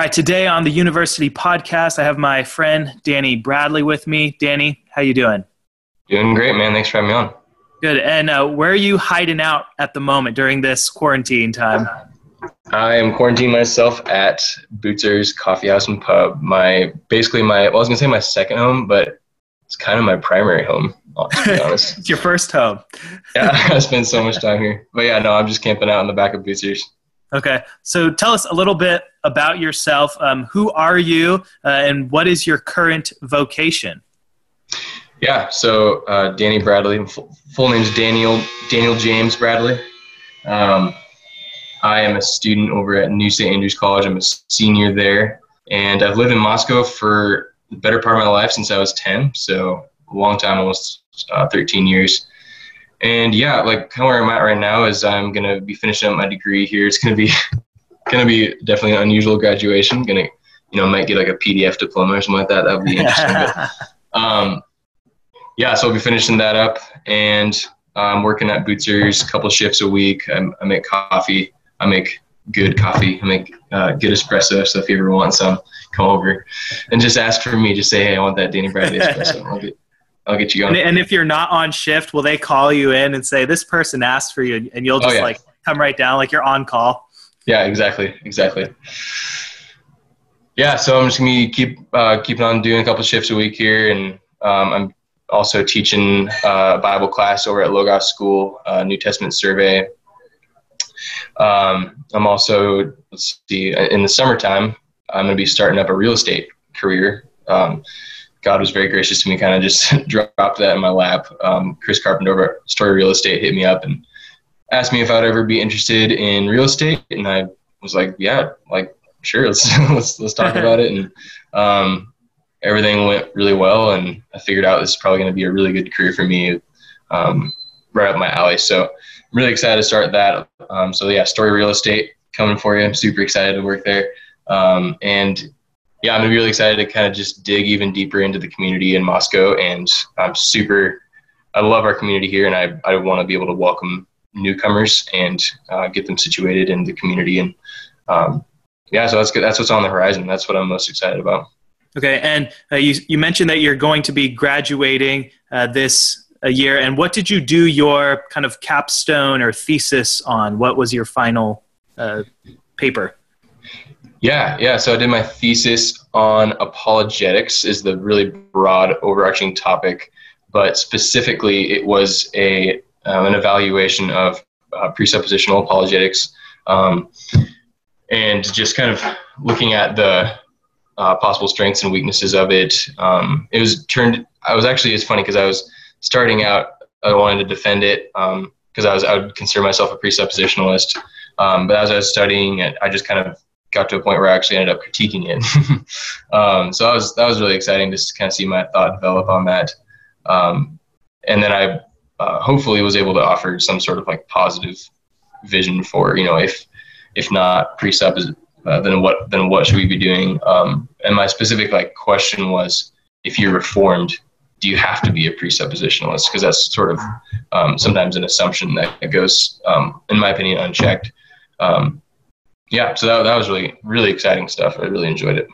right, today on the University Podcast, I have my friend Danny Bradley with me. Danny, how you doing? Doing great, man. Thanks for having me on. Good. And uh, where are you hiding out at the moment during this quarantine time? I am quarantining myself at Bucer's Coffee House and Pub. My basically my well, I was gonna say my second home, but it's kind of my primary home. To be honest, it's your first home. yeah, I spend so much time here. But yeah, no, I'm just camping out in the back of Bucer's. Okay, so tell us a little bit about yourself. Um, who are you, uh, and what is your current vocation? Yeah, so uh, Danny Bradley. Full, full name's Daniel Daniel James Bradley. Um, I am a student over at New St. Andrews College. I'm a senior there, and I've lived in Moscow for the better part of my life since I was 10. So a long time, almost uh, 13 years. And yeah, like kind of where I'm at right now is I'm gonna be finishing up my degree here. It's gonna be gonna be definitely an unusual graduation. Gonna you know might get like a PDF diploma or something like that. That would be interesting. but, um, yeah, so I'll be finishing that up, and I'm working at Bucer's a couple shifts a week. I, I make coffee. I make good coffee. I make uh, good espresso. So if you ever want some, come over and just ask for me. Just say, hey, I want that Danny Bradley espresso. I'll get, I'll get you going. And, and, if you're not on shift, will they call you in and say this person asked for you, and you'll oh, just oh, yeah. like come right down like you're on call? Yeah, exactly, exactly. Yeah, so I'm just gonna keep uh, keeping on doing a couple shifts a week here, and um, I'm also teaching uh, a Bible class over at Logos School, uh, New Testament survey. Um, I'm also let's see in the summertime I'm to be starting up a real estate career. Um, God was very gracious to me, kind of just dropped that in my lap. Um, Chris Carpenter Story Real Estate hit me up and asked me if I'd ever be interested in real estate, and I was like, yeah, like sure, let's let's let's talk about it. And um, everything went really well, and I figured out this is probably going to be a really good career for me, um, right up my alley. So I'm really excited to start that. Um, so yeah, Story Real Estate coming for you. I'm super excited to work there, um, and yeah, I'm gonna be really excited to kind of just dig even deeper into the community in Moscow, and I'm super. I love our community here, and I I want to be able to welcome newcomers and uh, get them situated in the community, and um, yeah, so that's good. That's what's on the horizon. That's what I'm most excited about. Okay, and uh, you you mentioned that you're going to be graduating uh, this uh, year, and what did you do your kind of capstone or thesis on? What was your final uh, paper? Yeah, yeah. So I did my thesis on apologetics, is the really broad, overarching topic, but specifically, it was a um, an evaluation of uh, presuppositional apologetics, um, and just kind of looking at the uh, possible strengths and weaknesses of it. Um, it was turned. I was actually it's funny because I was starting out. I wanted to defend it because um, I was I would consider myself a presuppositionalist. Um, but as I was studying it, I just kind of got to a point where I actually ended up critiquing it. so that was that was really exciting to kind of see my thought develop on that. And then I uh, hopefully was able to offer some sort of like positive vision for you know if if not presup uh, then what then what should we be doing? Um, and my specific like question was if you're reformed do you have to be a presuppositionalist because that's sort of um, sometimes an assumption that goes um, in my opinion unchecked um, yeah, so that, that was really, really exciting stuff. I really enjoyed it.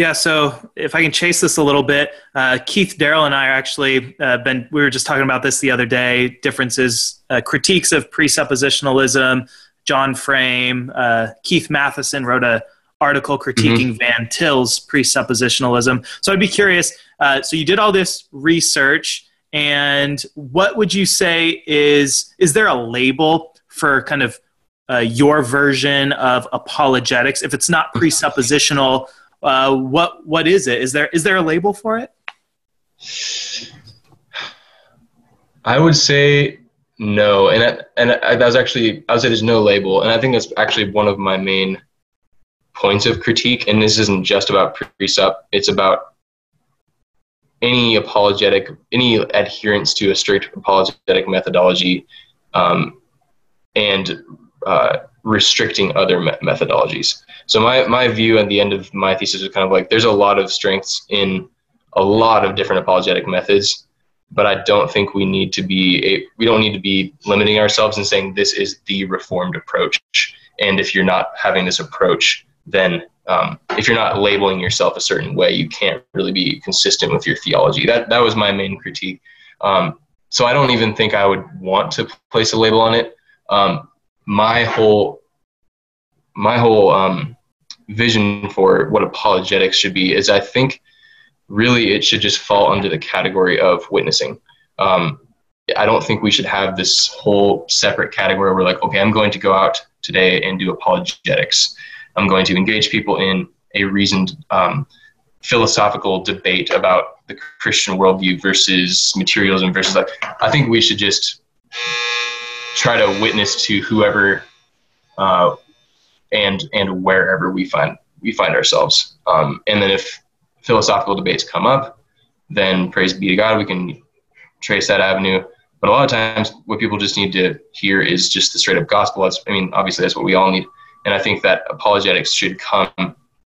Yeah, so if I can chase this a little bit, uh, Keith Darrell and I are actually uh, been. We were just talking about this the other day. Differences, uh, critiques of presuppositionalism. John Frame, uh, Keith Mathison wrote a article critiquing mm-hmm. Van Til's presuppositionalism. So I'd be curious. Uh, so you did all this research, and what would you say is is there a label for kind of uh, your version of apologetics? If it's not presuppositional, uh, what what is it? Is there is there a label for it? I would say no, and that, and that was actually I would say there's no label, and I think that's actually one of my main points of critique. And this isn't just about presup; it's about any apologetic, any adherence to a strict apologetic methodology, um, and uh, restricting other me- methodologies. So my, my view at the end of my thesis was kind of like there's a lot of strengths in a lot of different apologetic methods, but I don't think we need to be a, we don't need to be limiting ourselves and saying this is the reformed approach. And if you're not having this approach, then um, if you're not labeling yourself a certain way, you can't really be consistent with your theology. That that was my main critique. Um, so I don't even think I would want to place a label on it. Um, my whole my whole um, vision for what apologetics should be is I think really it should just fall under the category of witnessing. Um, I don't think we should have this whole separate category where like, okay, I'm going to go out today and do apologetics. I'm going to engage people in a reasoned um, philosophical debate about the Christian worldview versus materialism versus like. I think we should just try to witness to whoever uh, and and wherever we find we find ourselves. Um, and then if philosophical debates come up, then praise be to God, we can trace that avenue. But a lot of times, what people just need to hear is just the straight up gospel. That's, I mean, obviously, that's what we all need. And I think that apologetics should come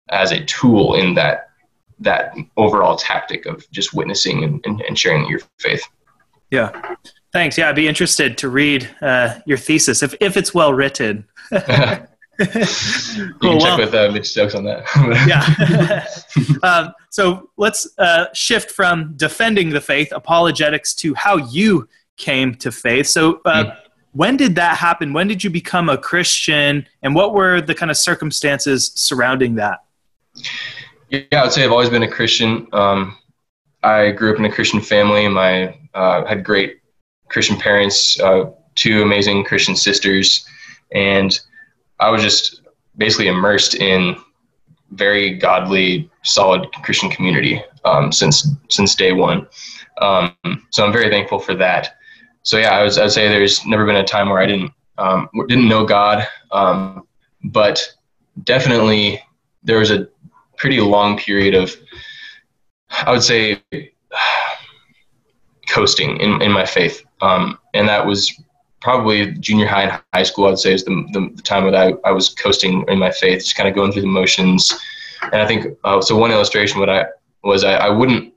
as a tool in that that overall tactic of just witnessing and, and, and sharing your faith. Yeah. Thanks. Yeah, I'd be interested to read uh, your thesis if, if it's well written. you can check well, with uh, Mitch Stokes on that. yeah. um, so let's uh, shift from defending the faith, apologetics, to how you came to faith. So, uh, mm. when did that happen? When did you become a Christian, and what were the kind of circumstances surrounding that? Yeah, I would say I've always been a Christian. Um, I grew up in a Christian family. My uh, had great Christian parents, uh, two amazing Christian sisters, and I was just basically immersed in very godly, solid Christian community um, since since day one. Um, so I'm very thankful for that. So yeah, I was I'd say there's never been a time where I didn't um, didn't know God, um, but definitely there was a pretty long period of I would say coasting in, in my faith, um, and that was probably junior high and high school, I'd say is the, the, the time that I, I was coasting in my faith, just kind of going through the motions. And I think, uh, so one illustration what I was, I, I wouldn't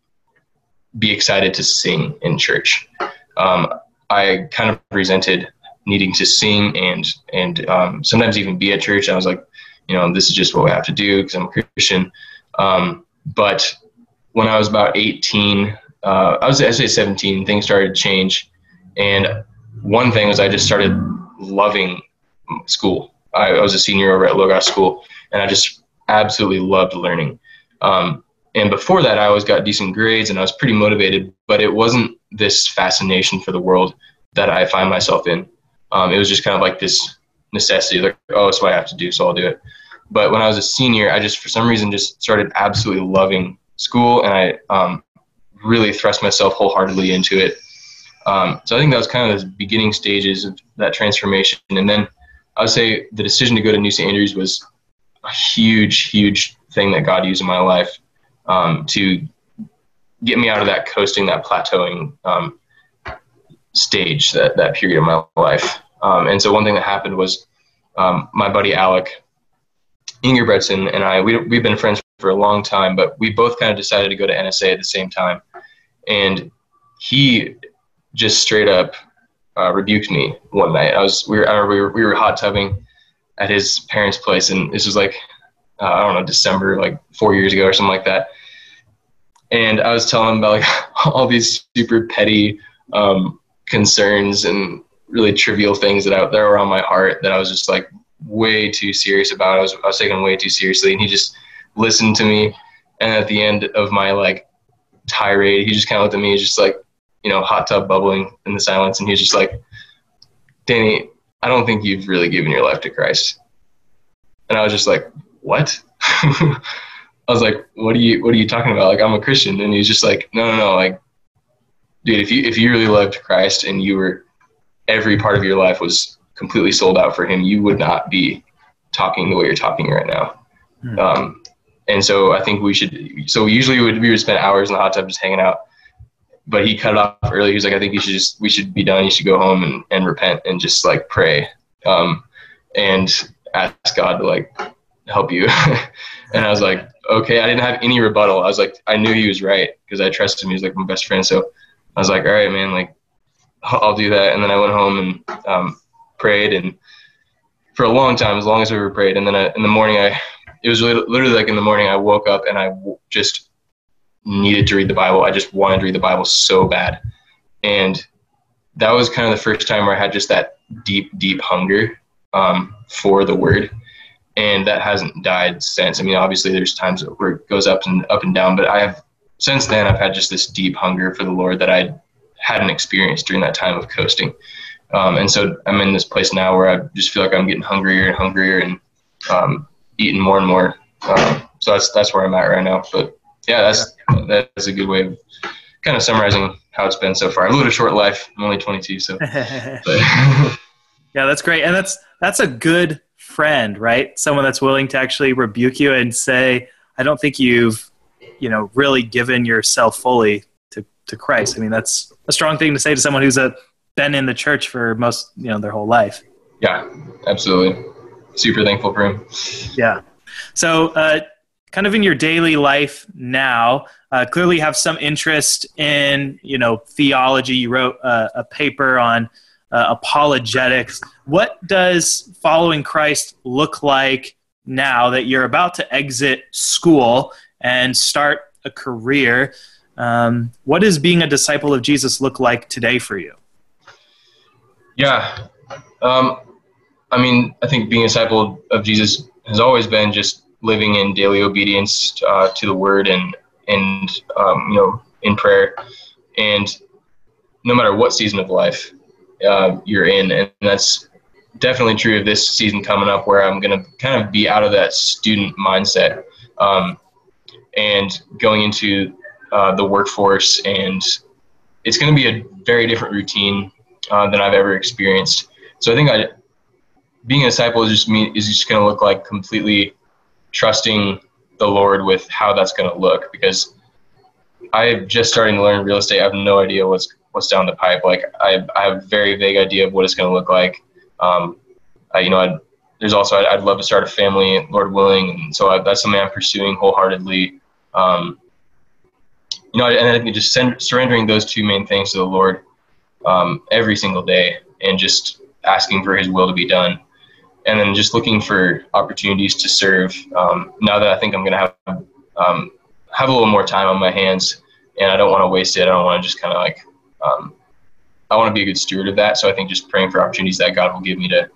be excited to sing in church. Um, I kind of resented needing to sing and, and um, sometimes even be at church. I was like, you know, this is just what we have to do because I'm a Christian. Um, but when I was about 18, uh, I was, I say 17, things started to change. And one thing was I just started loving school. I, I was a senior over at Logos School, and I just absolutely loved learning. Um, and before that, I always got decent grades, and I was pretty motivated. But it wasn't this fascination for the world that I find myself in. Um, it was just kind of like this necessity, like, oh, it's what I have to do, so I'll do it. But when I was a senior, I just, for some reason, just started absolutely loving school, and I um, really thrust myself wholeheartedly into it. Um, so I think that was kind of the beginning stages of that transformation. And then I would say the decision to go to New St. Andrews was a huge, huge thing that God used in my life um, to get me out of that coasting, that plateauing um, stage, that, that period of my life. Um, and so one thing that happened was um, my buddy Alec Ingerbretson and I, we, we've been friends for a long time, but we both kind of decided to go to NSA at the same time. And he just straight up uh, rebuked me one night. I was we were, we were we were hot tubbing at his parents' place, and this was like uh, I don't know December, like four years ago or something like that. And I was telling him about like all these super petty um, concerns and really trivial things that, I, that were on my heart that I was just like way too serious about. I was I was taking way too seriously, and he just listened to me. And at the end of my like tirade, he just kind of looked at me, just like, you know, hot tub bubbling in the silence. And he's just like, Danny, I don't think you've really given your life to Christ. And I was just like, what? I was like, what are you, what are you talking about? Like, I'm a Christian. And he's just like, no, no, no. Like, dude, if you, if you really loved Christ and you were, every part of your life was completely sold out for him, you would not be talking the way you're talking right now. Hmm. Um, and so I think we should, so usually we would, we would spend hours in the hot tub just hanging out but he cut it off early. He was like, I think you should just, we should be done. You should go home and, and repent and just like pray um, and ask God to like help you. and I was like, okay, I didn't have any rebuttal. I was like, I knew he was right because I trusted him. He was like my best friend. So I was like, all right, man, like I'll do that. And then I went home and um, prayed and for a long time, as long as we were prayed. And then I, in the morning, I it was literally like in the morning I woke up and I just needed to read the Bible. I just wanted to read the Bible so bad. And that was kind of the first time where I had just that deep, deep hunger um, for the word. And that hasn't died since. I mean, obviously there's times where it goes up and up and down, but I have since then I've had just this deep hunger for the Lord that I hadn't experienced during that time of coasting. Um, and so I'm in this place now where I just feel like I'm getting hungrier and hungrier and um, eating more and more. Um, so that's that's where I'm at right now. But yeah, that's that's a good way of kind of summarizing how it's been so far. I've lived a short life. I'm only 22, so. yeah, that's great, and that's that's a good friend, right? Someone that's willing to actually rebuke you and say, "I don't think you've, you know, really given yourself fully to to Christ." I mean, that's a strong thing to say to someone who's a been in the church for most, you know, their whole life. Yeah, absolutely. Super thankful for him. Yeah. So, uh, kind of in your daily life now, uh, clearly have some interest in, you know, theology. You wrote uh, a paper on uh, apologetics. What does following Christ look like now that you're about to exit school and start a career? Um, what does being a disciple of Jesus look like today for you? Yeah. Um, I mean, I think being a disciple of Jesus has always been just living in daily obedience uh, to the word and, and um, you know, in prayer. And no matter what season of life uh, you're in, and that's definitely true of this season coming up where I'm going to kind of be out of that student mindset um, and going into uh, the workforce. And it's going to be a very different routine uh, than I've ever experienced. So I think I, being a disciple is just me is just going to look like completely trusting the Lord with how that's going to look because I'm just starting to learn real estate. I have no idea what's what's down the pipe. Like I, I have a very vague idea of what it's going to look like. Um, I, you know, I'd, there's also I'd, I'd, love to start a family, Lord willing, and so I, that's something I'm pursuing wholeheartedly. Um, you know, and I think just send, surrendering those two main things to the Lord um, every single day and just asking for his will to be done and then just looking for opportunities to serve um, now that i think i'm going to have um, have a little more time on my hands and i don't want to waste it i don't want to just kind of like um, i want to be a good steward of that so i think just praying for opportunities that god will give me to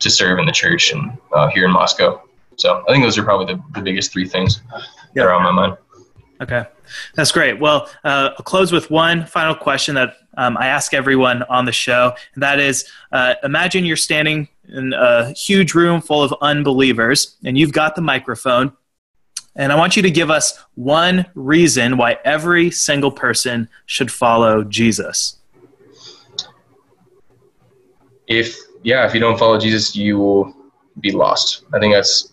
to serve in the church and uh, here in moscow. So i think those are probably the, the biggest three things that are on my mind. Okay. That's great. Well uh, i'll close with one final question that um, I ask everyone on the show, and that is uh, imagine you're standing in a huge room full of unbelievers, and you've got the microphone. And I want you to give us one reason why every single person should follow Jesus. If, yeah, if you don't follow Jesus, you will be lost. I think that's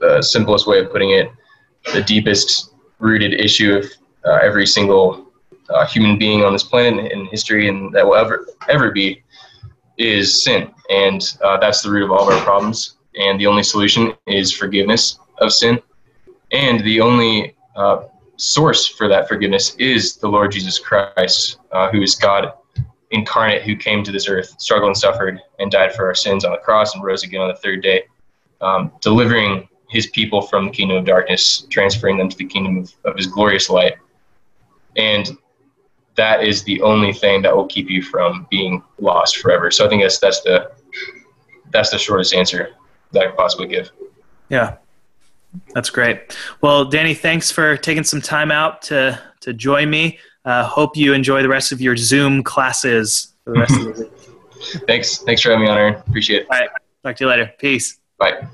the simplest way of putting it. The deepest rooted issue of uh, every single uh, human being on this planet in history and that will ever ever be is sin, and uh, that's the root of all of our problems. And the only solution is forgiveness of sin, and the only uh, source for that forgiveness is the Lord Jesus Christ, uh, who is God incarnate, who came to this earth, struggled and suffered, and died for our sins on the cross, and rose again on the third day, um, delivering His people from the kingdom of darkness, transferring them to the kingdom of, of His glorious light. And that is the only thing that will keep you from being lost forever. So I think that's that's the that's the shortest answer that I could possibly give. Yeah. That's great. Well, Danny, thanks for taking some time out to to join me. Uh, hope you enjoy the rest of your Zoom classes for the rest of the week. Thanks. Thanks for having me on, Aaron. Appreciate it. All right. Talk to you later. Peace. Bye.